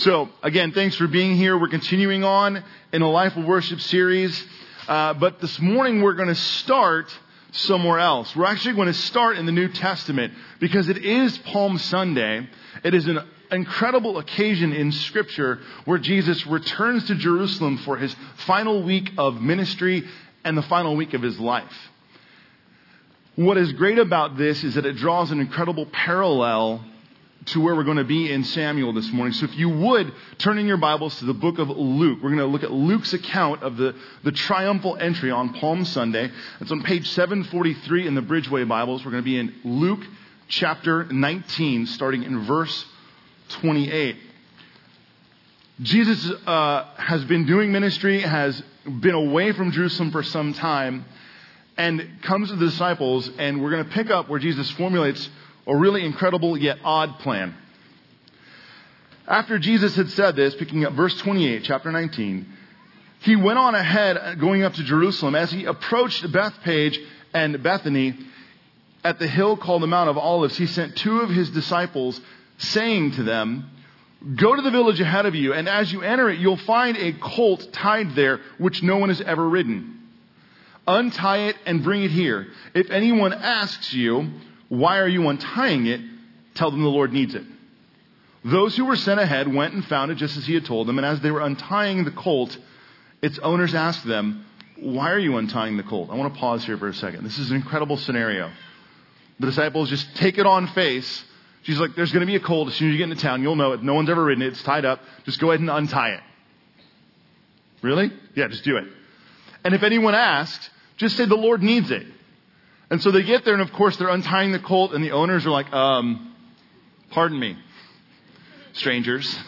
So, again, thanks for being here. We're continuing on in a Life of Worship series. Uh, but this morning we're going to start somewhere else. We're actually going to start in the New Testament because it is Palm Sunday. It is an incredible occasion in Scripture where Jesus returns to Jerusalem for his final week of ministry and the final week of his life. What is great about this is that it draws an incredible parallel to where we're going to be in Samuel this morning. So if you would turn in your Bibles to the book of Luke, we're going to look at Luke's account of the, the triumphal entry on Palm Sunday. It's on page 743 in the Bridgeway Bibles. We're going to be in Luke chapter 19, starting in verse 28. Jesus uh, has been doing ministry, has been away from Jerusalem for some time, and comes to the disciples, and we're going to pick up where Jesus formulates a really incredible yet odd plan. After Jesus had said this, picking up verse 28, chapter 19, he went on ahead uh, going up to Jerusalem. As he approached Bethphage and Bethany at the hill called the Mount of Olives, he sent two of his disciples, saying to them, Go to the village ahead of you, and as you enter it, you'll find a colt tied there, which no one has ever ridden. Untie it and bring it here. If anyone asks you, why are you untying it? Tell them the Lord needs it. Those who were sent ahead went and found it just as he had told them, and as they were untying the colt, its owners asked them, Why are you untying the colt? I want to pause here for a second. This is an incredible scenario. The disciples just take it on face. She's like, There's going to be a colt as soon as you get into town. You'll know it. No one's ever ridden it. It's tied up. Just go ahead and untie it. Really? Yeah, just do it. And if anyone asks, just say the Lord needs it. And so they get there, and of course, they're untying the colt, and the owners are like, um, pardon me, strangers,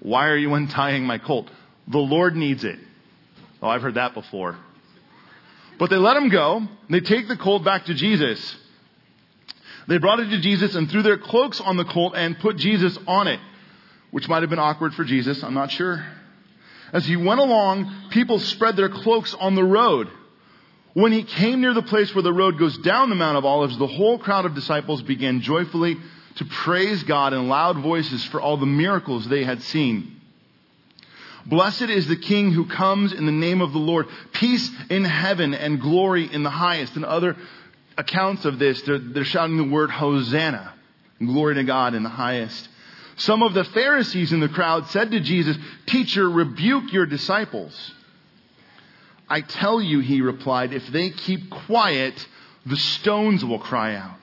why are you untying my colt? The Lord needs it. Oh, I've heard that before. But they let him go. They take the colt back to Jesus. They brought it to Jesus and threw their cloaks on the colt and put Jesus on it, which might have been awkward for Jesus. I'm not sure. As he went along, people spread their cloaks on the road. When he came near the place where the road goes down the Mount of Olives, the whole crowd of disciples began joyfully to praise God in loud voices for all the miracles they had seen. Blessed is the King who comes in the name of the Lord. Peace in heaven and glory in the highest. And other accounts of this, they're, they're shouting the word Hosanna. Glory to God in the highest. Some of the Pharisees in the crowd said to Jesus, Teacher, rebuke your disciples. I tell you, he replied, if they keep quiet, the stones will cry out.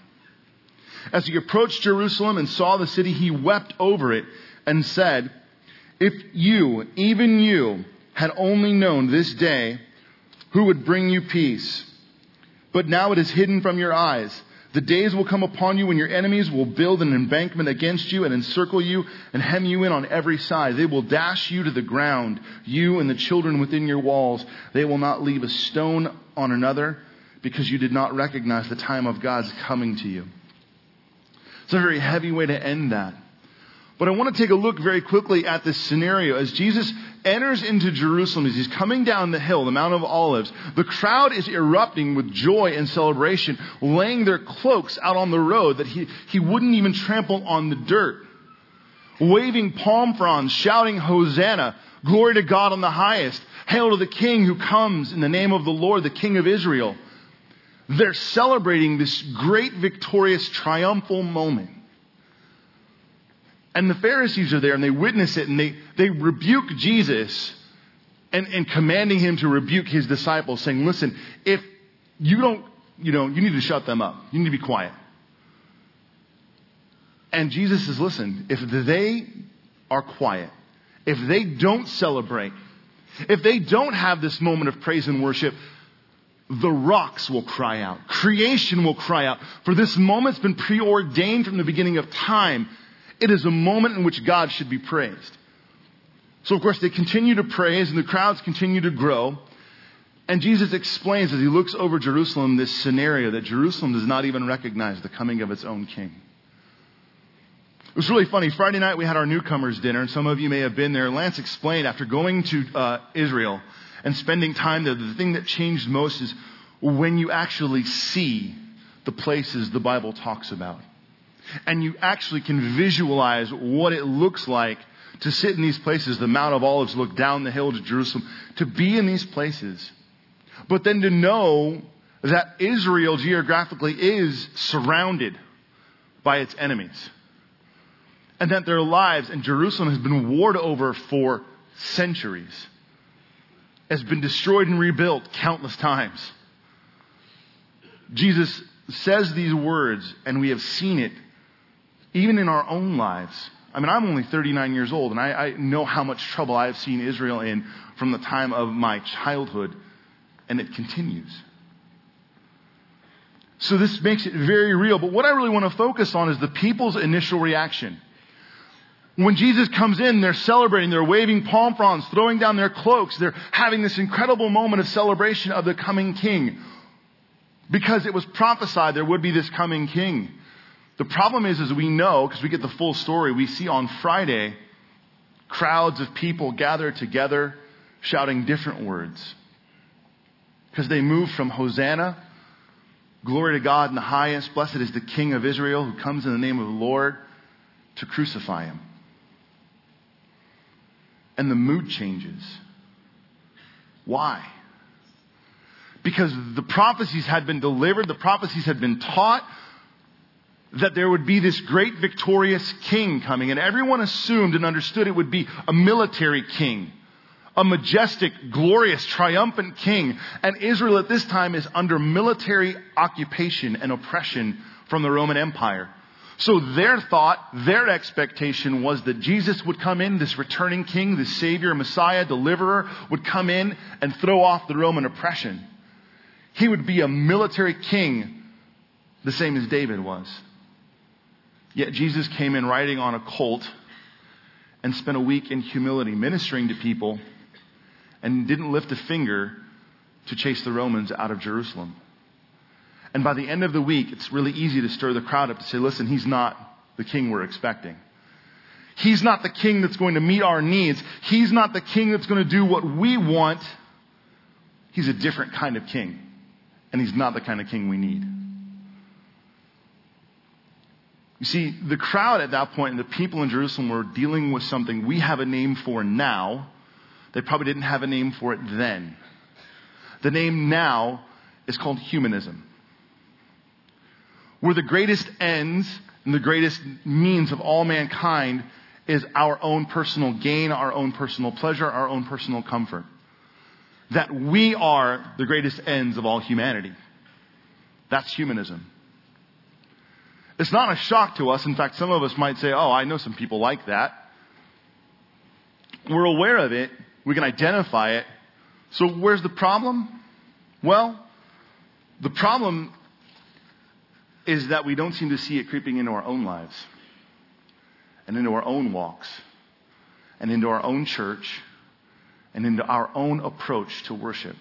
As he approached Jerusalem and saw the city, he wept over it and said, If you, even you, had only known this day who would bring you peace, but now it is hidden from your eyes. The days will come upon you when your enemies will build an embankment against you and encircle you and hem you in on every side. They will dash you to the ground, you and the children within your walls. They will not leave a stone on another because you did not recognize the time of God's coming to you. It's a very heavy way to end that. But I want to take a look very quickly at this scenario. As Jesus enters into Jerusalem, as he's coming down the hill, the Mount of Olives, the crowd is erupting with joy and celebration, laying their cloaks out on the road that he, he wouldn't even trample on the dirt. Waving palm fronds, shouting, Hosanna, glory to God on the highest, hail to the King who comes in the name of the Lord, the King of Israel. They're celebrating this great victorious triumphal moment. And the Pharisees are there and they witness it and they, they rebuke Jesus and, and commanding him to rebuke his disciples, saying, Listen, if you don't, you know, you need to shut them up. You need to be quiet. And Jesus says, Listen, if they are quiet, if they don't celebrate, if they don't have this moment of praise and worship, the rocks will cry out. Creation will cry out. For this moment's been preordained from the beginning of time it is a moment in which God should be praised. So, of course, they continue to praise and the crowds continue to grow. And Jesus explains as he looks over Jerusalem this scenario that Jerusalem does not even recognize the coming of its own king. It was really funny. Friday night we had our newcomers dinner, and some of you may have been there. Lance explained after going to uh, Israel and spending time there, the thing that changed most is when you actually see the places the Bible talks about and you actually can visualize what it looks like to sit in these places, the Mount of Olives, look down the hill to Jerusalem, to be in these places. But then to know that Israel geographically is surrounded by its enemies. And that their lives in Jerusalem has been warred over for centuries, has been destroyed and rebuilt countless times. Jesus says these words, and we have seen it even in our own lives. I mean, I'm only 39 years old, and I, I know how much trouble I have seen Israel in from the time of my childhood, and it continues. So this makes it very real. But what I really want to focus on is the people's initial reaction. When Jesus comes in, they're celebrating, they're waving palm fronds, throwing down their cloaks, they're having this incredible moment of celebration of the coming king. Because it was prophesied there would be this coming king. The problem is, as we know, because we get the full story, we see on Friday crowds of people gather together shouting different words. Because they move from Hosanna, glory to God in the highest, blessed is the King of Israel who comes in the name of the Lord, to crucify him. And the mood changes. Why? Because the prophecies had been delivered, the prophecies had been taught, that there would be this great victorious king coming, and everyone assumed and understood it would be a military king, a majestic, glorious, triumphant king. And Israel at this time is under military occupation and oppression from the Roman Empire. So their thought, their expectation was that Jesus would come in, this returning king, this savior, messiah, deliverer, would come in and throw off the Roman oppression. He would be a military king, the same as David was. Yet Jesus came in riding on a colt and spent a week in humility ministering to people and didn't lift a finger to chase the Romans out of Jerusalem. And by the end of the week, it's really easy to stir the crowd up to say, listen, he's not the king we're expecting. He's not the king that's going to meet our needs. He's not the king that's going to do what we want. He's a different kind of king. And he's not the kind of king we need. You see, the crowd at that point and the people in Jerusalem were dealing with something we have a name for now. They probably didn't have a name for it then. The name now is called humanism. Where the greatest ends and the greatest means of all mankind is our own personal gain, our own personal pleasure, our own personal comfort. That we are the greatest ends of all humanity. That's humanism. It's not a shock to us. In fact, some of us might say, oh, I know some people like that. We're aware of it. We can identify it. So where's the problem? Well, the problem is that we don't seem to see it creeping into our own lives and into our own walks and into our own church and into our own approach to worship.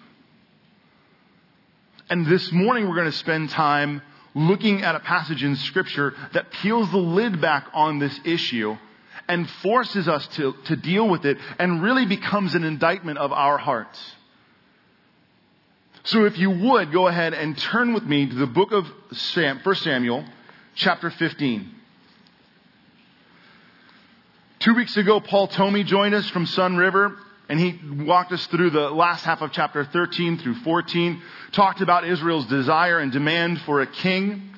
And this morning we're going to spend time looking at a passage in Scripture that peels the lid back on this issue and forces us to, to deal with it and really becomes an indictment of our hearts. So if you would, go ahead and turn with me to the book of Sam, 1 Samuel, chapter 15. Two weeks ago, Paul Tomey joined us from Sun River, and he walked us through the last half of chapter 13 through 14, talked about Israel's desire and demand for a king,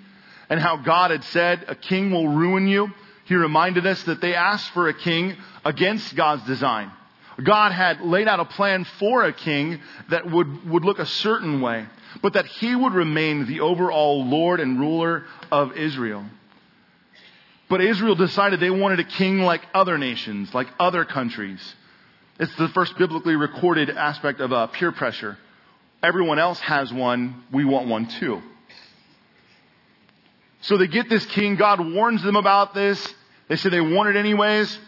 and how God had said, a king will ruin you. He reminded us that they asked for a king against God's design. God had laid out a plan for a king that would, would look a certain way, but that he would remain the overall Lord and ruler of Israel. But Israel decided they wanted a king like other nations, like other countries. It's the first biblically recorded aspect of uh, peer pressure. Everyone else has one, we want one too. So they get this king, God warns them about this. They say they want it anyways.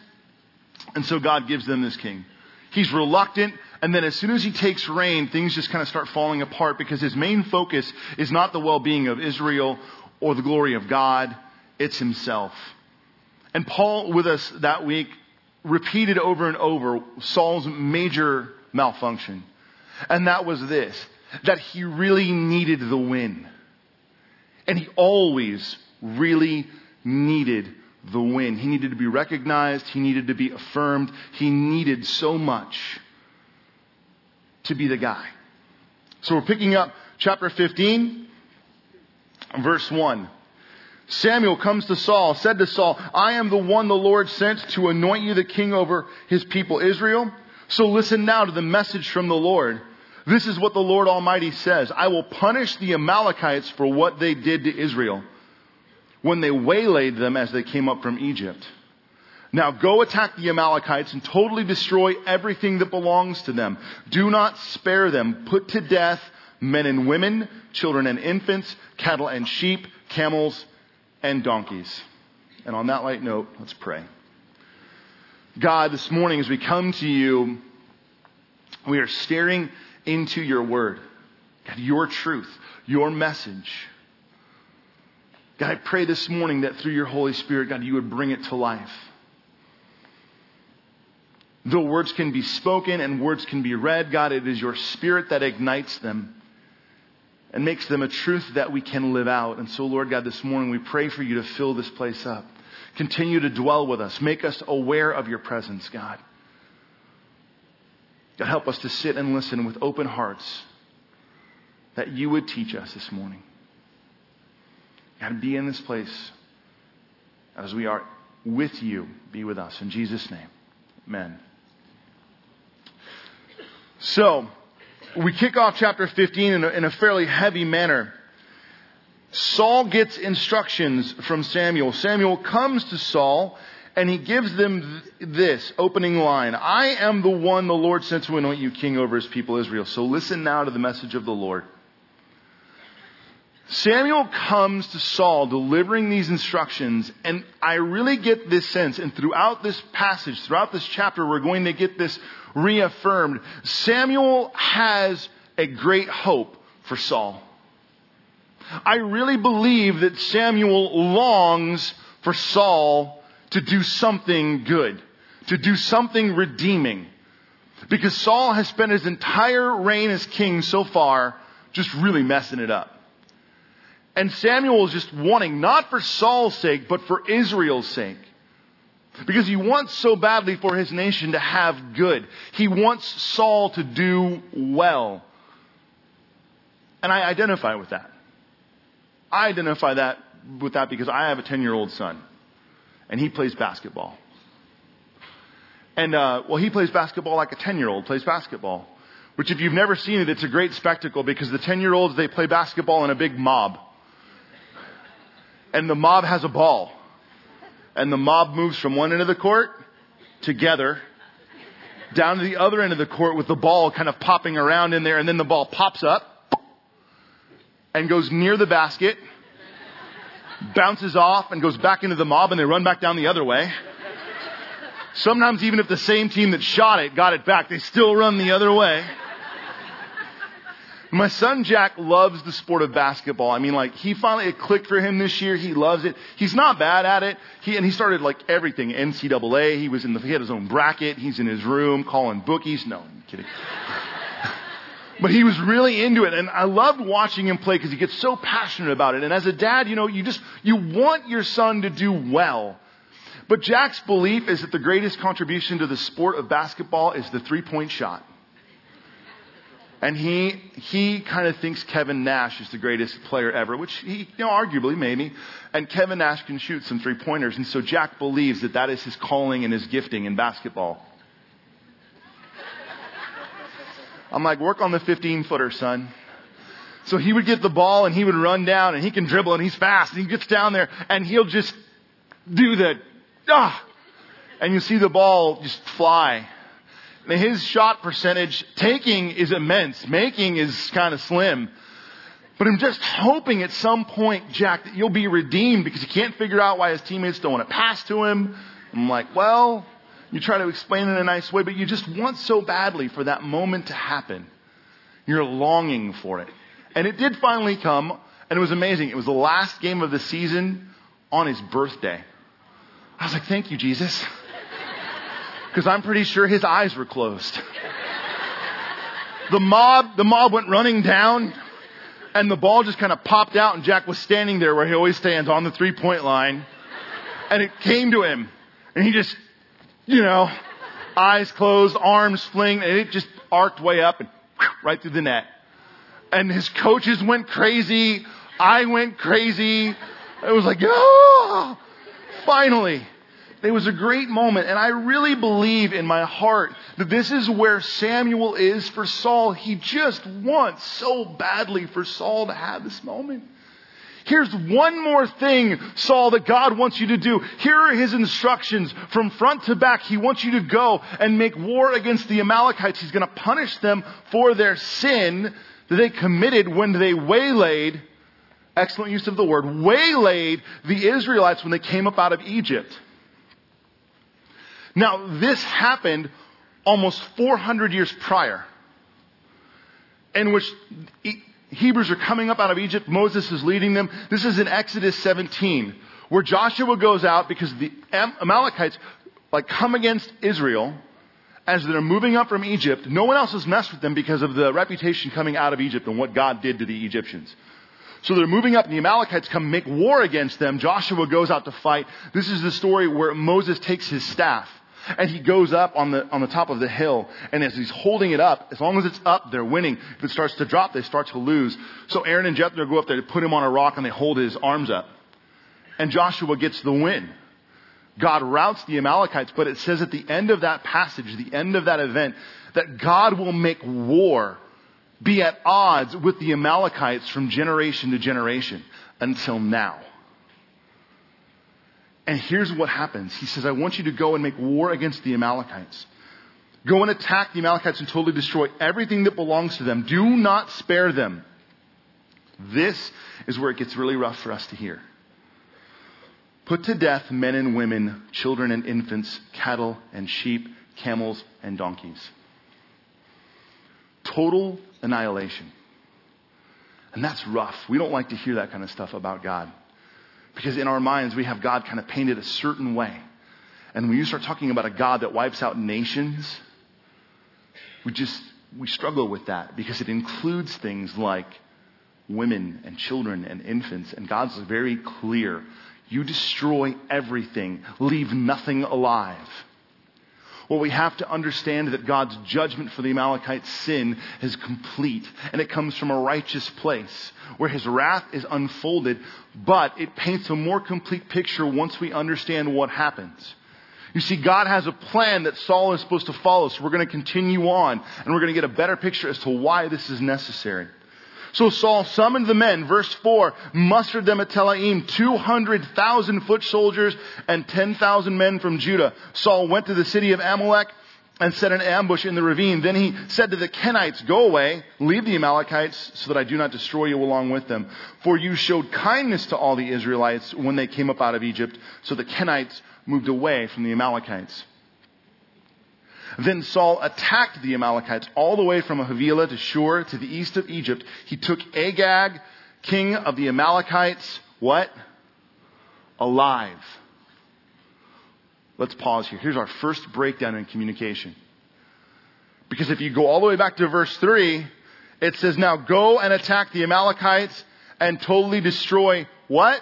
And so God gives them this king. He's reluctant, and then as soon as he takes reign, things just kind of start falling apart because his main focus is not the well-being of Israel or the glory of God, it's himself. And Paul with us that week repeated over and over Saul's major malfunction. And that was this, that he really needed the win. And he always really needed the win. He needed to be recognized. He needed to be affirmed. He needed so much to be the guy. So we're picking up chapter 15, verse 1. Samuel comes to Saul, said to Saul, I am the one the Lord sent to anoint you the king over his people Israel. So listen now to the message from the Lord. This is what the Lord Almighty says. I will punish the Amalekites for what they did to Israel when they waylaid them as they came up from Egypt. Now go attack the Amalekites and totally destroy everything that belongs to them. Do not spare them. Put to death men and women, children and infants, cattle and sheep, camels and donkeys. And on that light note, let's pray. God, this morning as we come to you, we are staring into your word. God, your truth, your message. God, I pray this morning that through your Holy Spirit, God, you would bring it to life. Though words can be spoken and words can be read, God, it is your Spirit that ignites them and makes them a truth that we can live out. And so, Lord God, this morning we pray for you to fill this place up. Continue to dwell with us. Make us aware of your presence, God. God, help us to sit and listen with open hearts that you would teach us this morning. God, be in this place as we are with you. Be with us. In Jesus' name, amen. So, we kick off chapter 15 in a, in a fairly heavy manner. Saul gets instructions from Samuel. Samuel comes to Saul and he gives them this opening line I am the one the Lord sent to anoint you king over his people Israel. So listen now to the message of the Lord. Samuel comes to Saul delivering these instructions, and I really get this sense, and throughout this passage, throughout this chapter, we're going to get this reaffirmed. Samuel has a great hope for Saul. I really believe that Samuel longs for Saul to do something good, to do something redeeming. Because Saul has spent his entire reign as king so far just really messing it up. And Samuel is just wanting, not for Saul's sake, but for Israel's sake. Because he wants so badly for his nation to have good. He wants Saul to do well. And I identify with that. I identify that with that because I have a 10 year old son and he plays basketball. And, uh, well, he plays basketball like a 10 year old plays basketball. Which if you've never seen it, it's a great spectacle because the 10 year olds, they play basketball in a big mob and the mob has a ball. And the mob moves from one end of the court together down to the other end of the court with the ball kind of popping around in there, and then the ball pops up and goes near the basket, bounces off, and goes back into the mob, and they run back down the other way. Sometimes, even if the same team that shot it got it back, they still run the other way. My son Jack loves the sport of basketball. I mean, like, he finally, it clicked for him this year. He loves it. He's not bad at it. He, and he started like everything. NCAA. He was in the, he had his own bracket. He's in his room calling bookies. No, I'm kidding. but he was really into it. And I loved watching him play because he gets so passionate about it. And as a dad, you know, you just, you want your son to do well. But Jack's belief is that the greatest contribution to the sport of basketball is the three point shot. And he, he kind of thinks Kevin Nash is the greatest player ever, which he, you know, arguably maybe. And Kevin Nash can shoot some three pointers. And so Jack believes that that is his calling and his gifting in basketball. I'm like, work on the 15 footer, son. So he would get the ball and he would run down and he can dribble and he's fast and he gets down there and he'll just do the, ah, and you see the ball just fly his shot percentage, taking is immense. Making is kind of slim. But I'm just hoping at some point, Jack, that you'll be redeemed because you can't figure out why his teammates don't want to pass to him. I'm like, well, you try to explain it in a nice way, but you just want so badly for that moment to happen. You're longing for it. And it did finally come, and it was amazing. It was the last game of the season on his birthday. I was like, thank you, Jesus. Because I'm pretty sure his eyes were closed. The mob, the mob went running down and the ball just kind of popped out and Jack was standing there where he always stands on the three point line. and it came to him. And he just, you know, eyes closed, arms fling, and it just arced way up and whew, right through the net. And his coaches went crazy. I went crazy. It was like, oh, finally. It was a great moment, and I really believe in my heart that this is where Samuel is for Saul. He just wants so badly for Saul to have this moment. Here's one more thing, Saul, that God wants you to do. Here are his instructions from front to back. He wants you to go and make war against the Amalekites. He's going to punish them for their sin that they committed when they waylaid, excellent use of the word, waylaid the Israelites when they came up out of Egypt. Now, this happened almost 400 years prior, in which Hebrews are coming up out of Egypt. Moses is leading them. This is in Exodus 17, where Joshua goes out because the Amalekites like come against Israel as they're moving up from Egypt. No one else has messed with them because of the reputation coming out of Egypt and what God did to the Egyptians. So they're moving up and the Amalekites come make war against them. Joshua goes out to fight. This is the story where Moses takes his staff and he goes up on the, on the top of the hill. And as he's holding it up, as long as it's up, they're winning. If it starts to drop, they start to lose. So Aaron and Jethro go up there to put him on a rock and they hold his arms up. And Joshua gets the win. God routs the Amalekites, but it says at the end of that passage, the end of that event, that God will make war be at odds with the Amalekites from generation to generation until now. And here's what happens. He says, I want you to go and make war against the Amalekites. Go and attack the Amalekites and totally destroy everything that belongs to them. Do not spare them. This is where it gets really rough for us to hear. Put to death men and women, children and infants, cattle and sheep, camels and donkeys. Total annihilation. And that's rough. We don't like to hear that kind of stuff about God. Because in our minds, we have God kind of painted a certain way. And when you start talking about a God that wipes out nations, we just, we struggle with that because it includes things like women and children and infants. And God's very clear. You destroy everything. Leave nothing alive. Well, we have to understand that God's judgment for the Amalekites' sin is complete, and it comes from a righteous place where his wrath is unfolded, but it paints a more complete picture once we understand what happens. You see, God has a plan that Saul is supposed to follow, so we're going to continue on, and we're going to get a better picture as to why this is necessary. So Saul summoned the men, verse 4, mustered them at Telaim, 200,000 foot soldiers and 10,000 men from Judah. Saul went to the city of Amalek and set an ambush in the ravine. Then he said to the Kenites, Go away, leave the Amalekites, so that I do not destroy you along with them. For you showed kindness to all the Israelites when they came up out of Egypt. So the Kenites moved away from the Amalekites. Then Saul attacked the Amalekites all the way from Havilah to Shur to the east of Egypt. He took Agag, king of the Amalekites, what? Alive. Let's pause here. Here's our first breakdown in communication. Because if you go all the way back to verse 3, it says, Now go and attack the Amalekites and totally destroy what?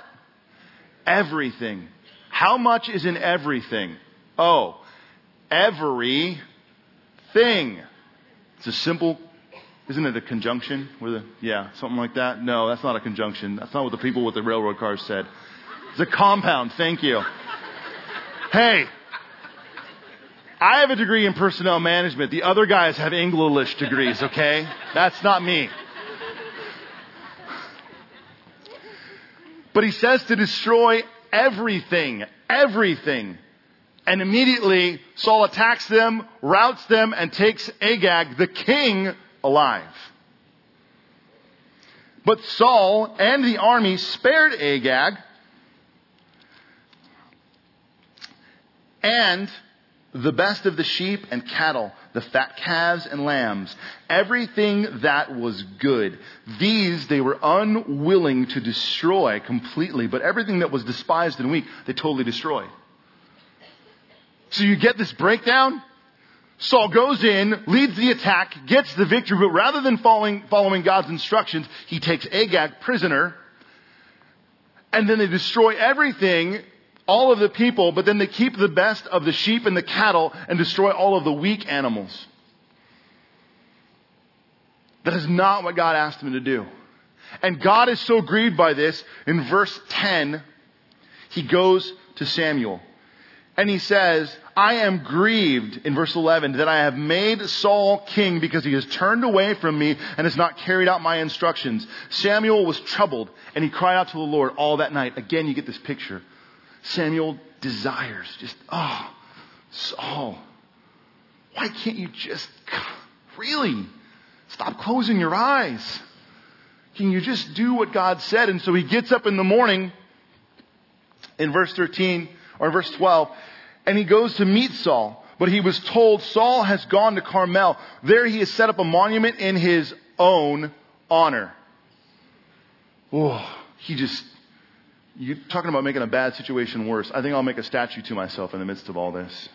Everything. How much is in everything? Oh, every thing. It's a simple, isn't it a conjunction? With a, yeah, something like that? No, that's not a conjunction. That's not what the people with the railroad cars said. It's a compound. Thank you. Hey, I have a degree in personnel management. The other guys have English degrees, okay? That's not me. But he says to destroy everything, everything. And immediately Saul attacks them, routs them, and takes Agag, the king, alive. But Saul and the army spared Agag and the best of the sheep and cattle, the fat calves and lambs, everything that was good. These they were unwilling to destroy completely, but everything that was despised and weak, they totally destroyed. So you get this breakdown? Saul goes in, leads the attack, gets the victory, but rather than following, following God's instructions, he takes Agag prisoner, and then they destroy everything all of the people, but then they keep the best of the sheep and the cattle and destroy all of the weak animals. That is not what God asked him to do. And God is so grieved by this. In verse 10, he goes to Samuel. And he says, I am grieved, in verse 11, that I have made Saul king because he has turned away from me and has not carried out my instructions. Samuel was troubled and he cried out to the Lord all that night. Again, you get this picture. Samuel desires, just, oh, Saul, why can't you just, really, stop closing your eyes? Can you just do what God said? And so he gets up in the morning in verse 13 or verse 12 and he goes to meet Saul. But he was told Saul has gone to Carmel. There he has set up a monument in his own honor. Oh, he just, you're talking about making a bad situation worse. I think I'll make a statue to myself in the midst of all this.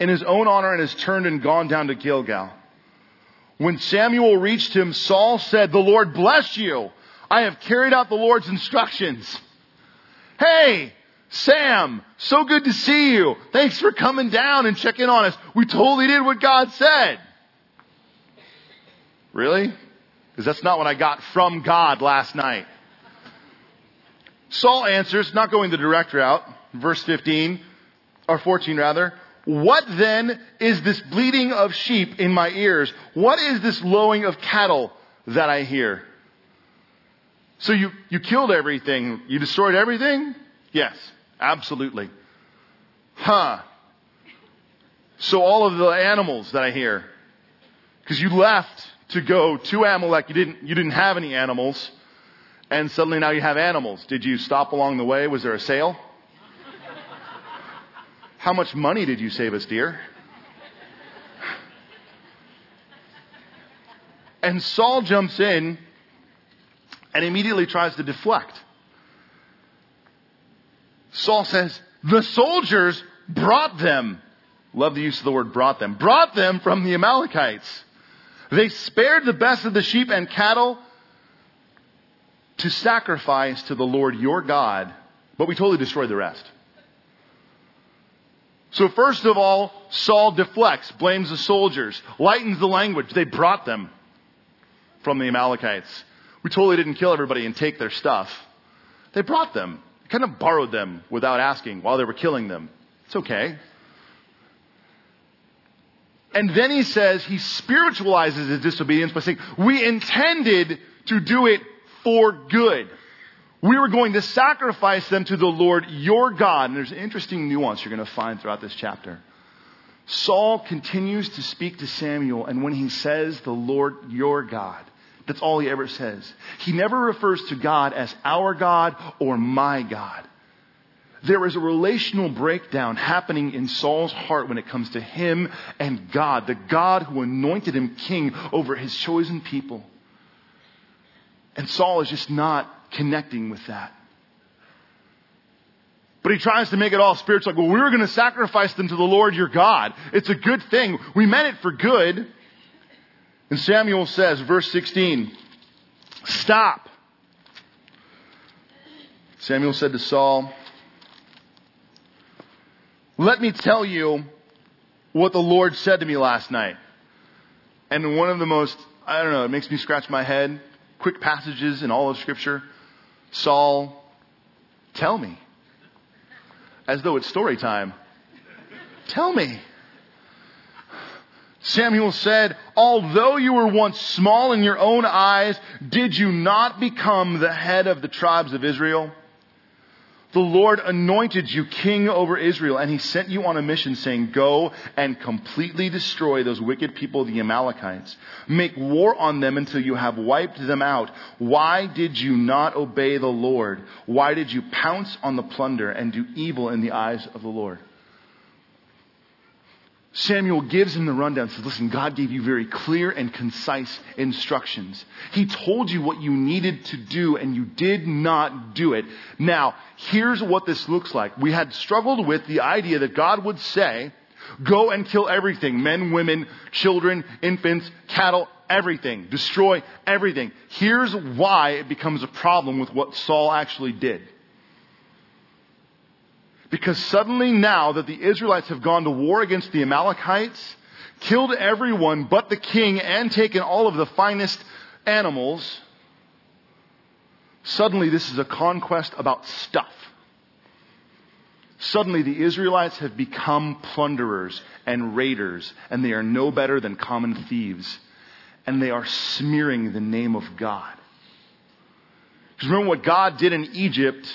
In his own honor and has turned and gone down to Gilgal. When Samuel reached him, Saul said, The Lord bless you. I have carried out the Lord's instructions. Hey, Sam, so good to see you. Thanks for coming down and checking on us. We totally did what God said. Really? Because that's not what I got from God last night. Saul answers, not going the direct route, verse 15, or 14 rather. What then is this bleating of sheep in my ears? What is this lowing of cattle that I hear? So you, you killed everything. You destroyed everything? Yes. Absolutely. Huh. So all of the animals that I hear, because you left to go to Amalek, you didn't, you didn't have any animals, and suddenly now you have animals. Did you stop along the way? Was there a sale? How much money did you save us, dear? And Saul jumps in and immediately tries to deflect. Saul says, the soldiers brought them. Love the use of the word brought them. Brought them from the Amalekites. They spared the best of the sheep and cattle to sacrifice to the Lord your God, but we totally destroyed the rest. So first of all, Saul deflects, blames the soldiers, lightens the language. They brought them from the Amalekites. We totally didn't kill everybody and take their stuff. They brought them kind of borrowed them without asking while they were killing them. It's okay. And then he says he spiritualizes his disobedience by saying, we intended to do it for good. We were going to sacrifice them to the Lord your God. And there's an interesting nuance you're going to find throughout this chapter. Saul continues to speak to Samuel, and when he says the Lord your God, that's all he ever says. He never refers to God as our God or my God. There is a relational breakdown happening in Saul's heart when it comes to him and God, the God who anointed him king over his chosen people. And Saul is just not connecting with that. But he tries to make it all spiritual. Like, well, we were going to sacrifice them to the Lord your God. It's a good thing. We meant it for good. And Samuel says, verse 16, stop. Samuel said to Saul, let me tell you what the Lord said to me last night. And one of the most, I don't know, it makes me scratch my head, quick passages in all of scripture. Saul, tell me. As though it's story time. Tell me. Samuel said, although you were once small in your own eyes, did you not become the head of the tribes of Israel? The Lord anointed you king over Israel, and he sent you on a mission saying, Go and completely destroy those wicked people, the Amalekites. Make war on them until you have wiped them out. Why did you not obey the Lord? Why did you pounce on the plunder and do evil in the eyes of the Lord? Samuel gives him the rundown, says, listen, God gave you very clear and concise instructions. He told you what you needed to do and you did not do it. Now, here's what this looks like. We had struggled with the idea that God would say, go and kill everything. Men, women, children, infants, cattle, everything. Destroy everything. Here's why it becomes a problem with what Saul actually did. Because suddenly now that the Israelites have gone to war against the Amalekites, killed everyone but the king and taken all of the finest animals, suddenly this is a conquest about stuff. Suddenly the Israelites have become plunderers and raiders, and they are no better than common thieves. And they are smearing the name of God. Because remember what God did in Egypt?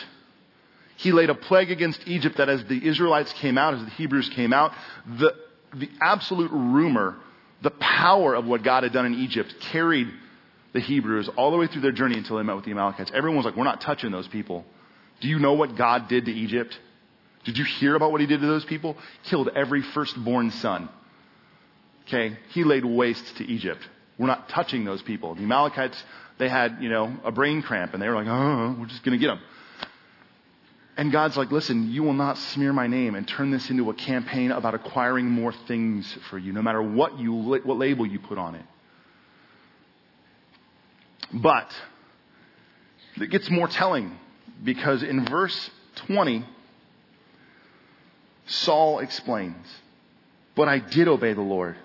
He laid a plague against Egypt that as the Israelites came out, as the Hebrews came out, the, the absolute rumor, the power of what God had done in Egypt carried the Hebrews all the way through their journey until they met with the Amalekites. Everyone was like, we're not touching those people. Do you know what God did to Egypt? Did you hear about what he did to those people? Killed every firstborn son. Okay? He laid waste to Egypt. We're not touching those people. The Amalekites, they had, you know, a brain cramp and they were like, oh, we're just going to get them. And God's like, listen, you will not smear my name and turn this into a campaign about acquiring more things for you, no matter what you, what label you put on it. But it gets more telling because in verse 20, Saul explains, but I did obey the Lord.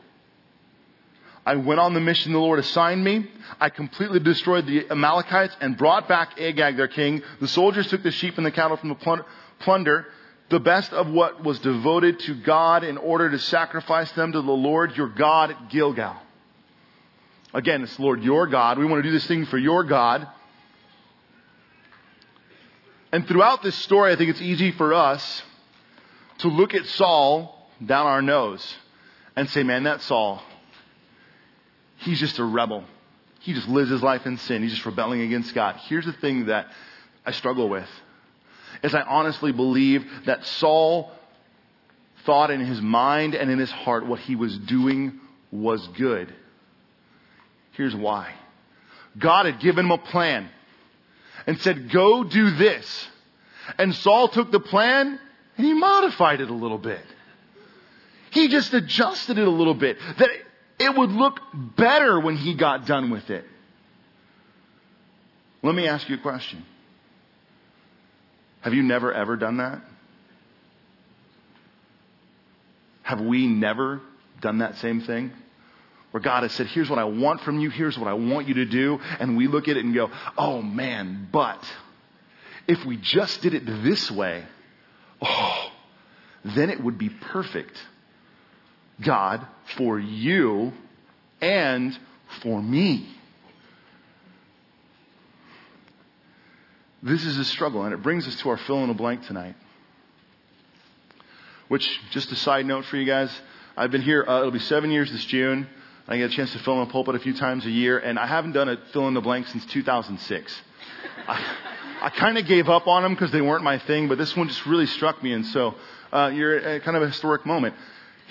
I went on the mission the Lord assigned me. I completely destroyed the Amalekites and brought back Agag, their king. The soldiers took the sheep and the cattle from the plunder, the best of what was devoted to God in order to sacrifice them to the Lord your God at Gilgal. Again, it's the Lord your God. We want to do this thing for your God. And throughout this story, I think it's easy for us to look at Saul down our nose and say, man, that Saul, he's just a rebel. He just lives his life in sin. He's just rebelling against God. Here's the thing that I struggle with is I honestly believe that Saul thought in his mind and in his heart what he was doing was good. Here's why. God had given him a plan and said, go do this. And Saul took the plan and he modified it a little bit. He just adjusted it a little bit. That it would look better when he got done with it. Let me ask you a question. Have you never ever done that? Have we never done that same thing? Where God has said, here's what I want from you, here's what I want you to do, and we look at it and go, oh man, but if we just did it this way, oh, then it would be perfect. God, for you and for me. This is a struggle, and it brings us to our fill in the blank tonight. Which, just a side note for you guys, I've been here, uh, it'll be seven years this June. I get a chance to fill in the pulpit a few times a year, and I haven't done a fill in the blank since 2006. I, I kind of gave up on them because they weren't my thing, but this one just really struck me, and so uh, you're at kind of a historic moment.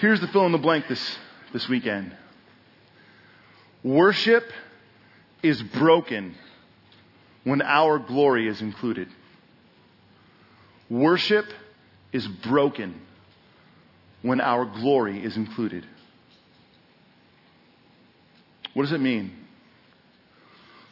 Here's the fill in the blank this, this weekend. Worship is broken when our glory is included. Worship is broken when our glory is included. What does it mean?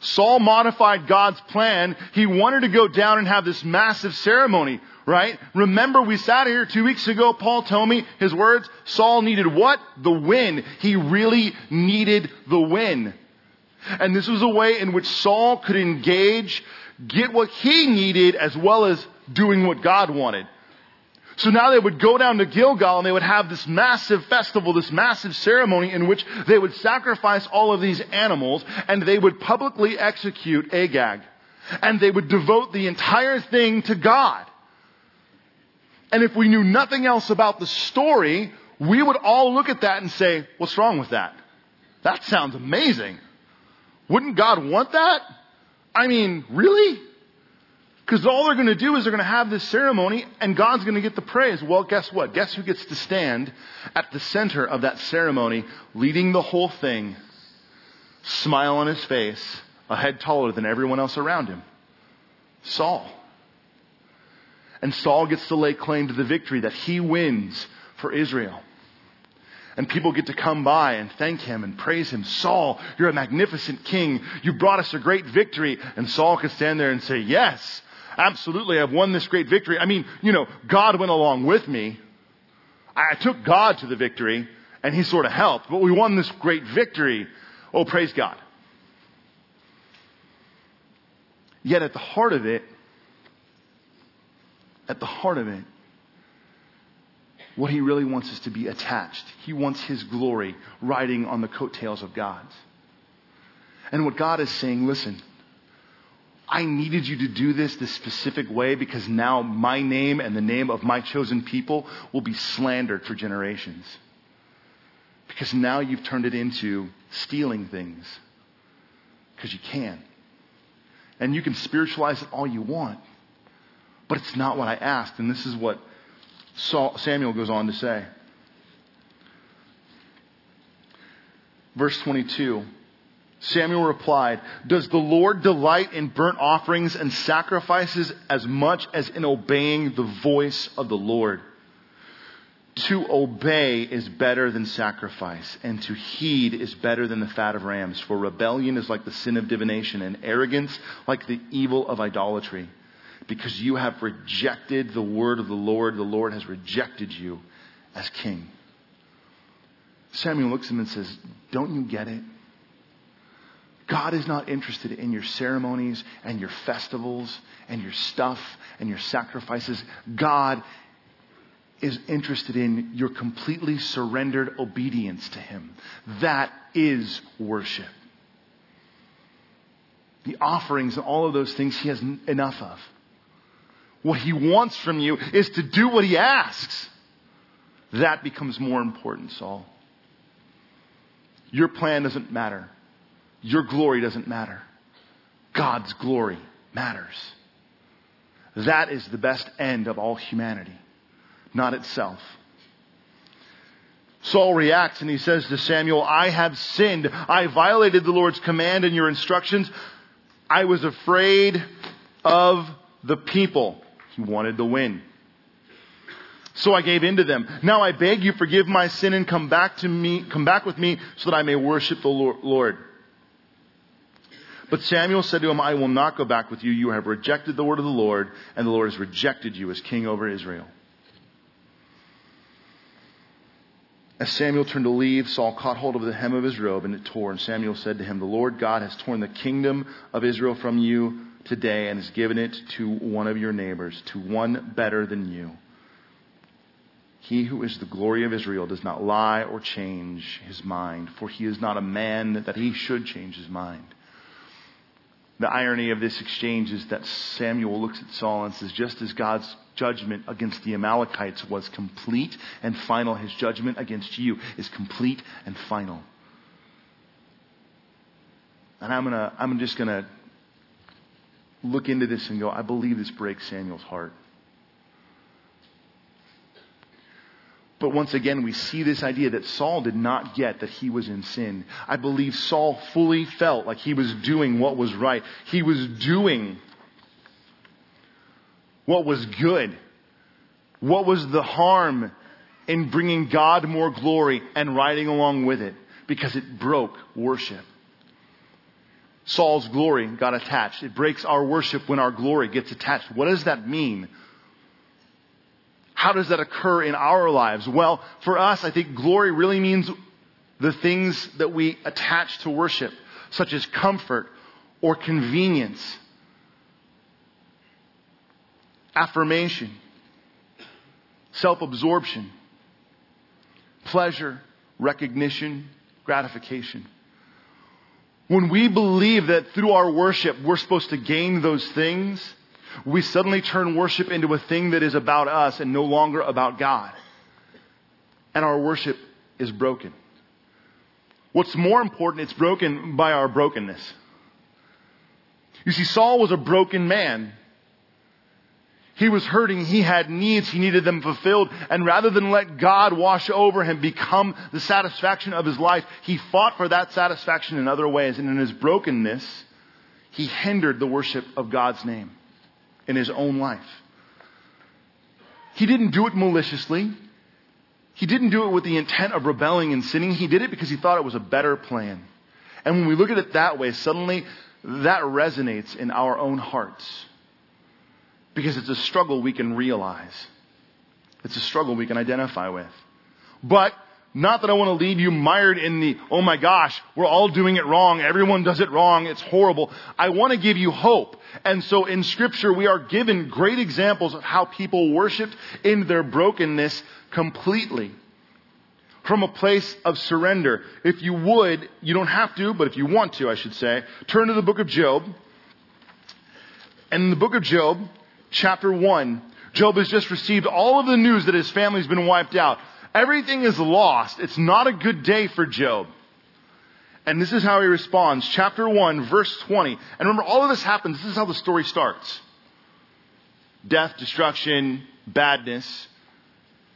Saul modified God's plan. He wanted to go down and have this massive ceremony, right? Remember we sat here two weeks ago, Paul told me his words, Saul needed what? The win. He really needed the win. And this was a way in which Saul could engage, get what he needed as well as doing what God wanted. So now they would go down to Gilgal and they would have this massive festival, this massive ceremony in which they would sacrifice all of these animals and they would publicly execute Agag. And they would devote the entire thing to God. And if we knew nothing else about the story, we would all look at that and say, what's wrong with that? That sounds amazing. Wouldn't God want that? I mean, really? Because all they're going to do is they're going to have this ceremony and God's going to get the praise. Well, guess what? Guess who gets to stand at the center of that ceremony, leading the whole thing, smile on his face, a head taller than everyone else around him? Saul. And Saul gets to lay claim to the victory that he wins for Israel. And people get to come by and thank him and praise him. Saul, you're a magnificent king. You brought us a great victory. And Saul could stand there and say, yes, Absolutely, I've won this great victory. I mean, you know, God went along with me. I took God to the victory, and He sort of helped, but we won this great victory. Oh, praise God. Yet at the heart of it, at the heart of it, what he really wants is to be attached. He wants his glory riding on the coattails of God's. And what God is saying, listen, I needed you to do this this specific way because now my name and the name of my chosen people will be slandered for generations. Because now you've turned it into stealing things. Because you can. And you can spiritualize it all you want. But it's not what I asked. And this is what Samuel goes on to say. Verse 22. Samuel replied, Does the Lord delight in burnt offerings and sacrifices as much as in obeying the voice of the Lord? To obey is better than sacrifice, and to heed is better than the fat of rams. For rebellion is like the sin of divination, and arrogance like the evil of idolatry because you have rejected the word of the Lord. The Lord has rejected you as king. Samuel looks at him and says, Don't you get it? God is not interested in your ceremonies and your festivals and your stuff and your sacrifices. God is interested in your completely surrendered obedience to Him. That is worship. The offerings and all of those things He has enough of. What he wants from you is to do what he asks. That becomes more important, Saul. Your plan doesn't matter. Your glory doesn't matter. God's glory matters. That is the best end of all humanity, not itself. Saul reacts and he says to Samuel, I have sinned. I violated the Lord's command and your instructions. I was afraid of the people. He wanted the win. So I gave in to them. Now I beg you forgive my sin and come back to me, come back with me so that I may worship the Lord. But Samuel said to him, I will not go back with you. You have rejected the word of the Lord, and the Lord has rejected you as king over Israel. As Samuel turned to leave, Saul caught hold of the hem of his robe and it tore. And Samuel said to him, The Lord God has torn the kingdom of Israel from you today and has given it to one of your neighbors, to one better than you. He who is the glory of Israel does not lie or change his mind, for he is not a man that he should change his mind. The irony of this exchange is that Samuel looks at Saul and says, just as God's judgment against the Amalekites was complete and final, his judgment against you is complete and final. And I'm gonna, I'm just gonna look into this and go, I believe this breaks Samuel's heart. But once again, we see this idea that Saul did not get that he was in sin. I believe Saul fully felt like he was doing what was right. He was doing what was good. What was the harm in bringing God more glory and riding along with it? Because it broke worship. Saul's glory got attached. It breaks our worship when our glory gets attached. What does that mean? How does that occur in our lives? Well, for us, I think glory really means the things that we attach to worship, such as comfort or convenience, affirmation, self absorption, pleasure, recognition, gratification. When we believe that through our worship we're supposed to gain those things, we suddenly turn worship into a thing that is about us and no longer about God. And our worship is broken. What's more important, it's broken by our brokenness. You see, Saul was a broken man. He was hurting. He had needs. He needed them fulfilled. And rather than let God wash over him, become the satisfaction of his life, he fought for that satisfaction in other ways. And in his brokenness, he hindered the worship of God's name in his own life. He didn't do it maliciously. He didn't do it with the intent of rebelling and sinning. He did it because he thought it was a better plan. And when we look at it that way, suddenly that resonates in our own hearts. because it's a struggle we can realize. It's a struggle we can identify with. But not that I want to leave you mired in the, oh my gosh, we're all doing it wrong. Everyone does it wrong. It's horrible. I want to give you hope. And so in scripture, we are given great examples of how people worshiped in their brokenness completely. From a place of surrender. If you would, you don't have to, but if you want to, I should say, turn to the book of Job. And in the book of Job, chapter 1, Job has just received all of the news that his family's been wiped out. Everything is lost. It's not a good day for Job. And this is how he responds. Chapter 1, verse 20. And remember, all of this happens. This is how the story starts death, destruction, badness.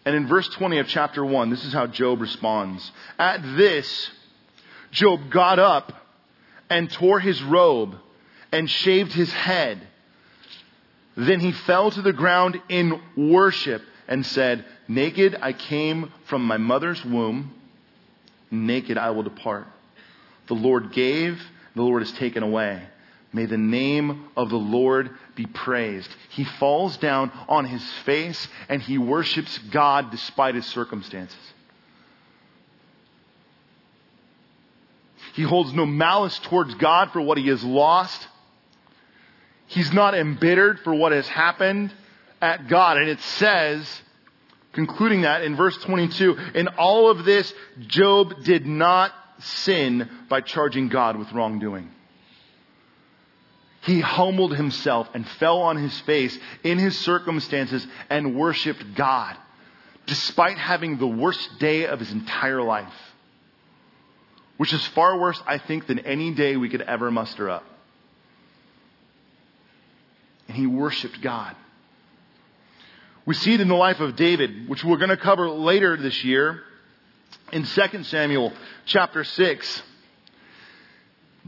And in verse 20 of chapter 1, this is how Job responds. At this, Job got up and tore his robe and shaved his head. Then he fell to the ground in worship and said, Naked I came from my mother's womb, naked I will depart. The Lord gave, the Lord has taken away. May the name of the Lord be praised. He falls down on his face and he worships God despite his circumstances. He holds no malice towards God for what he has lost. He's not embittered for what has happened at God. And it says, concluding that in verse 22, in all of this, Job did not sin by charging God with wrongdoing. He humbled himself and fell on his face in his circumstances and worshiped God, despite having the worst day of his entire life. Which is far worse, I think, than any day we could ever muster up. And he worshiped God. We see it in the life of David, which we're going to cover later this year in 2 Samuel chapter 6.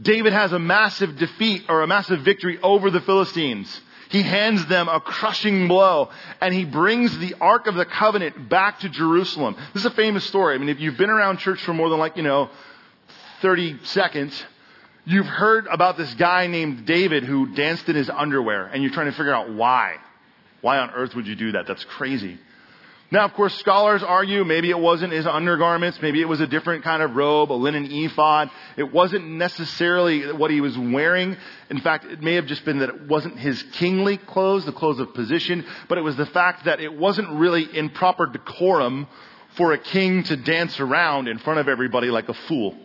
David has a massive defeat or a massive victory over the Philistines. He hands them a crushing blow and he brings the Ark of the Covenant back to Jerusalem. This is a famous story. I mean, if you've been around church for more than like, you know, 30 seconds, you've heard about this guy named David who danced in his underwear and you're trying to figure out why. Why on earth would you do that? That's crazy. Now, of course, scholars argue maybe it wasn't his undergarments, maybe it was a different kind of robe, a linen ephod. It wasn't necessarily what he was wearing. In fact, it may have just been that it wasn't his kingly clothes, the clothes of position, but it was the fact that it wasn't really in proper decorum for a king to dance around in front of everybody like a fool.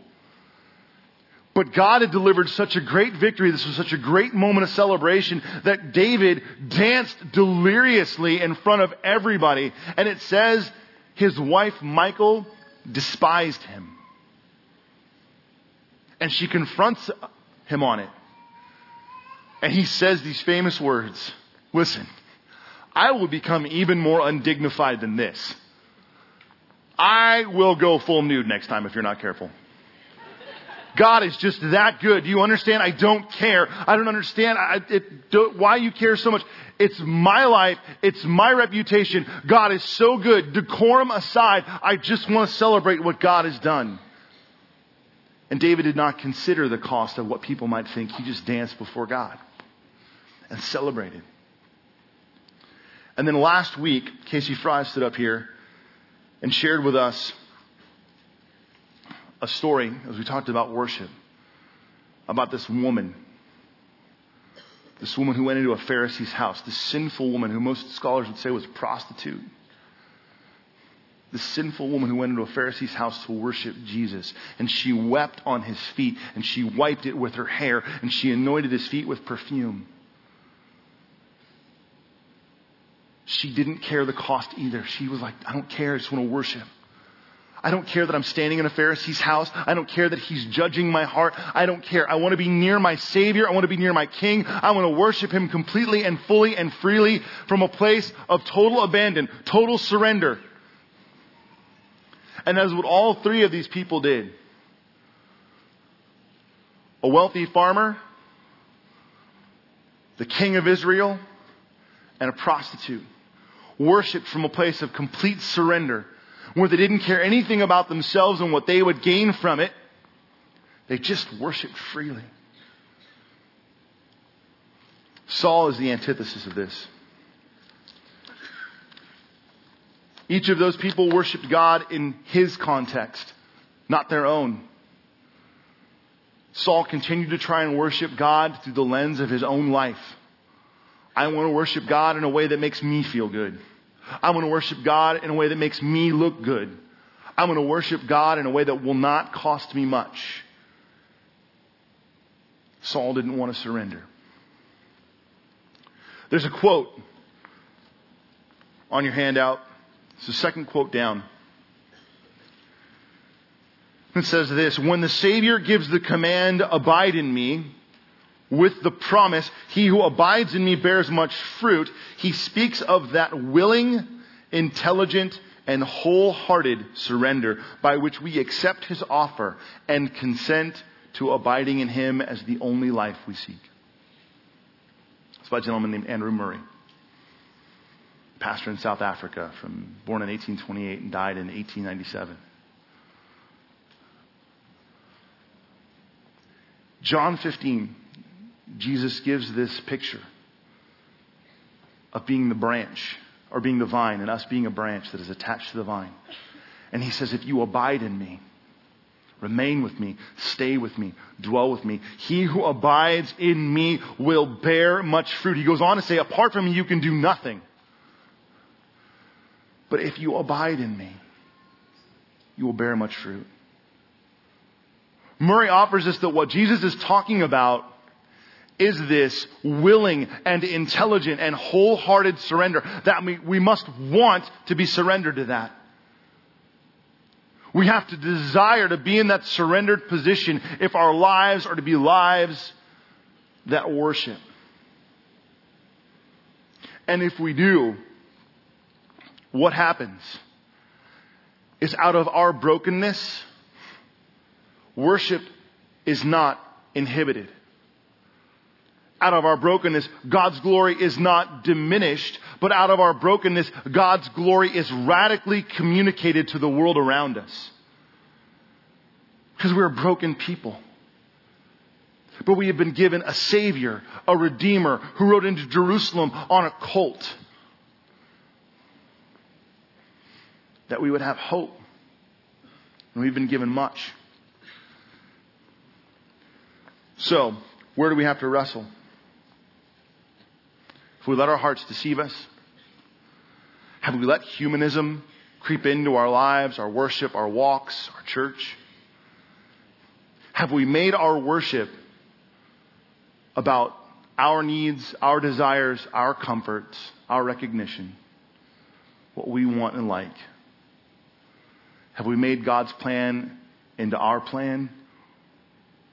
But God had delivered such a great victory. This was such a great moment of celebration that David danced deliriously in front of everybody. And it says his wife Michal despised him. And she confronts him on it. And he says these famous words Listen, I will become even more undignified than this. I will go full nude next time if you're not careful. God is just that good. Do you understand? I don't care. I don't understand I, it, do, why you care so much. It's my life. It's my reputation. God is so good. Decorum aside, I just want to celebrate what God has done. And David did not consider the cost of what people might think. He just danced before God and celebrated. And then last week, Casey Fry stood up here and shared with us a story as we talked about worship about this woman. This woman who went into a Pharisee's house, this sinful woman who most scholars would say was a prostitute. This sinful woman who went into a Pharisee's house to worship Jesus. And she wept on his feet and she wiped it with her hair and she anointed his feet with perfume. She didn't care the cost either. She was like, I don't care, I just want to worship. I don't care that I'm standing in a Pharisee's house. I don't care that he's judging my heart. I don't care. I want to be near my Savior. I want to be near my King. I want to worship him completely and fully and freely from a place of total abandon, total surrender. And that is what all three of these people did. A wealthy farmer, the king of Israel, and a prostitute worshiped from a place of complete surrender where they didn't care anything about themselves and what they would gain from it. They just worshiped freely. Saul is the antithesis of this. Each of those people worshiped God in his context, not their own. Saul continued to try and worship God through the lens of his own life. I want to worship God in a way that makes me feel good. I want to worship God in a way that makes me look good. I want to worship God in a way that will not cost me much. Saul didn't want to surrender. There's a quote on your handout. It's the second quote down. It says this, when the Savior gives the command, abide in me, with the promise, he who abides in me bears much fruit, he speaks of that willing, intelligent, and wholehearted surrender by which we accept his offer and consent to abiding in him as the only life we seek. It's by a gentleman named Andrew Murray, pastor in South Africa, from born in 1828 and died in 1897. John 15, Jesus gives this picture of being the branch or being the vine and us being a branch that is attached to the vine. And he says, if you abide in me, remain with me, stay with me, dwell with me, he who abides in me will bear much fruit. He goes on to say, apart from me, you can do nothing. But if you abide in me, you will bear much fruit. Murray offers us that what Jesus is talking about is this willing and intelligent and wholehearted surrender. That we, we must want to be surrendered to that. We have to desire to be in that surrendered position if our lives are to be lives that worship. And if we do, what happens is out of our brokenness, worship is not inhibited. Out of our brokenness, God's glory is not diminished, but out of our brokenness, God's glory is radically communicated to the world around us. Because we're broken people. But we have been given a Savior, a Redeemer, who rode into Jerusalem on a colt. That we would have hope. And we've been given much. So, where do we have to wrestle? If we let our hearts deceive us, have we let humanism creep into our lives, our worship, our walks, our church? Have we made our worship about our needs, our desires, our comforts, our recognition, what we want and like? Have we made God's plan into our plan?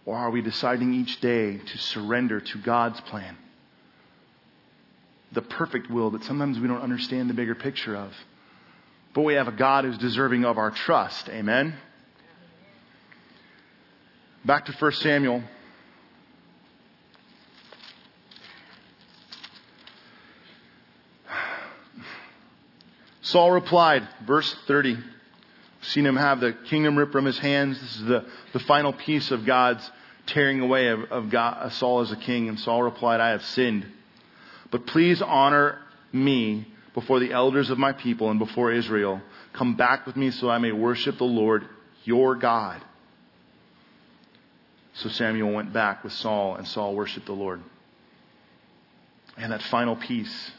Or are we deciding each day to surrender to God's plan? The perfect will that sometimes we don't understand the bigger picture of. But we have a God who's deserving of our trust. Amen? Back to 1 Samuel. Saul replied, verse 30. Seen him have the kingdom ripped from his hands. This is the, the final piece of God's tearing away of, of, God, Saul as a king. And Saul replied, I have sinned. But please honor me before the elders of my people and before Israel. Come back with me so I may worship the Lord, your God. So Samuel went back with Saul, and Saul worshiped the Lord. And that final piece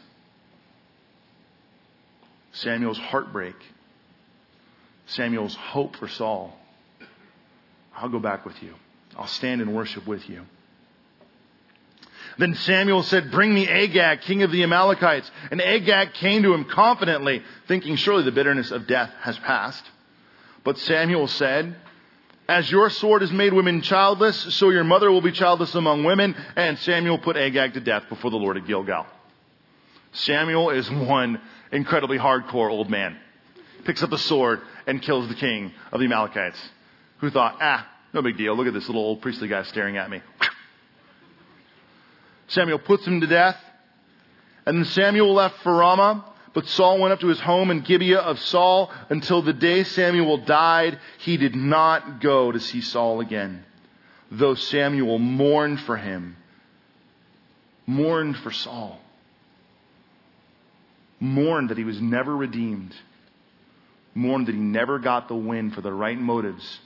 Samuel's heartbreak, Samuel's hope for Saul. I'll go back with you. I'll stand and worship with you. Then Samuel said, Bring me Agag, king of the Amalekites. And Agag came to him confidently, thinking, Surely the bitterness of death has passed. But Samuel said, As your sword has made women childless, so your mother will be childless among women. And Samuel put Agag to death before the Lord at Gilgal. Samuel is one incredibly hardcore old man. Picks up a sword and kills the king of the Amalekites, who thought, ah, no big deal. Look at this little old priestly guy staring at me. Samuel puts him to death. And then Samuel left for Ramah, but Saul went up to his home in Gibeah of Saul until the day Samuel died. He did not go to see Saul again, though Samuel mourned for him, mourned for Saul, mourned that he was never redeemed. mourned that he never got the win for the right motives,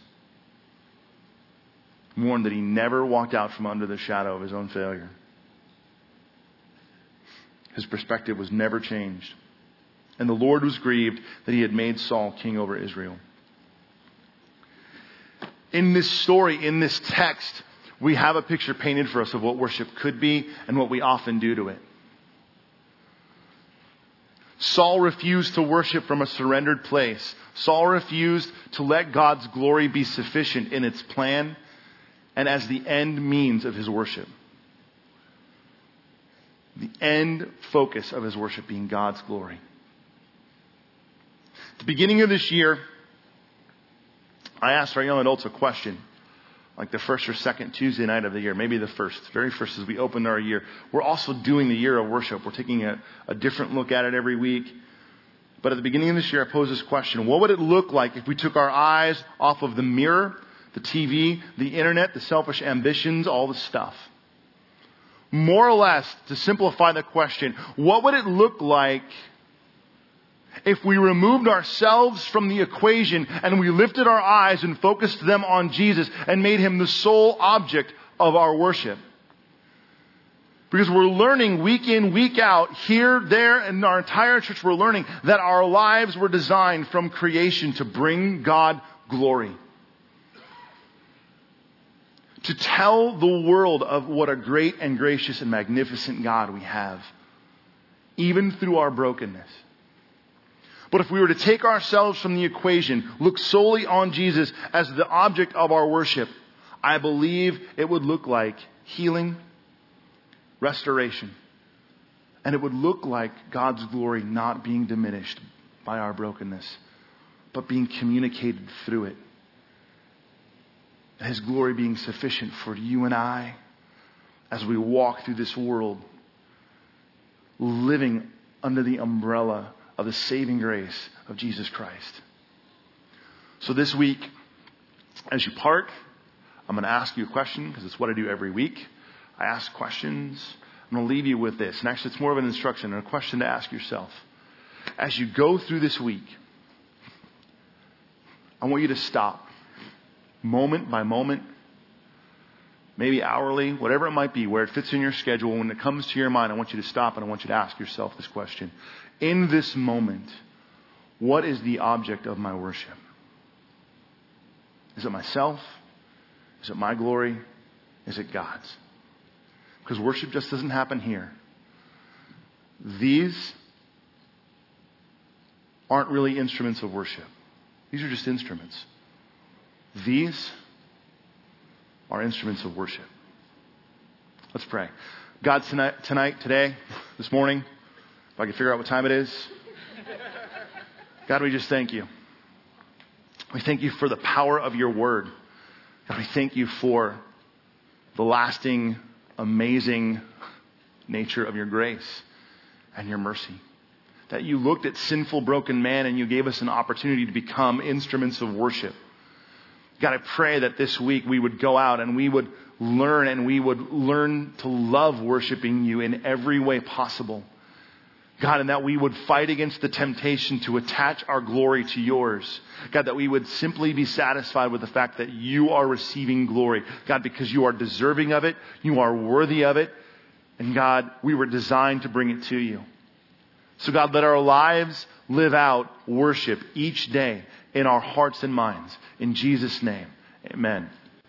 mourned that he never walked out from under the shadow of his own failure. His perspective was never changed. And the Lord was grieved that he had made Saul king over Israel. In this story, in this text, we have a picture painted for us of what worship could be and what we often do to it. Saul refused to worship from a surrendered place. Saul refused to let God's glory be sufficient in its plan and as the end means of his worship. The end focus of his worship being God's glory. At the beginning of this year, I asked our young adults a question, like the first or second Tuesday night of the year, maybe the first, very first as we opened our year. We're also doing the year of worship. We're taking a, a different look at it every week. But at the beginning of this year, I posed this question. What would it look like if we took our eyes off of the mirror, the TV, the internet, the selfish ambitions, all the stuff? More or less, to simplify the question, what would it look like if we removed ourselves from the equation and we lifted our eyes and focused them on Jesus and made him the sole object of our worship. Because we're learning week in, week out, here, there, and our entire church, we're learning that our lives were designed from creation to bring God glory. To tell the world of what a great and gracious and magnificent God we have, even through our brokenness. But if we were to take ourselves from the equation, look solely on Jesus as the object of our worship, I believe it would look like healing, restoration, and it would look like God's glory not being diminished by our brokenness, but being communicated through it. His glory being sufficient for you and I as we walk through this world, living under the umbrella of the saving grace of Jesus Christ. So this week, as you park, I'm going to ask you a question because it's what I do every week. I ask questions. I'm going to leave you with this. And actually, it's more of an instruction and a question to ask yourself. As you go through this week, I want you to stop moment by moment, maybe hourly, whatever it might be, where it fits in your schedule. When it comes to your mind, I want you to stop and I want you to ask yourself this question in this moment, what is the object of my worship? Is it myself? Is it my glory? Is it God's? Because worship just doesn't happen here. These aren't really instruments of worship. These are just instruments. These are instruments of worship. Let's pray. God, tonight, tonight, today, this morning, if I can figure out what time it is. God, we just thank you. We thank you for the power of your word. God, we thank you for the lasting, amazing nature of your grace and your mercy. That you looked at sinful, broken man and you gave us an opportunity to become instruments of worship. God, I pray that this week we would go out and we would learn and we would learn to love worshiping you in every way possible. God, and that we would fight against the temptation to attach our glory to yours. God, that we would simply be satisfied with the fact that you are receiving glory. God, because you are deserving of it, you are worthy of it, and God, we were designed to bring it to you. So God, let our lives live out worship each day in our hearts and minds. In Jesus' name, amen.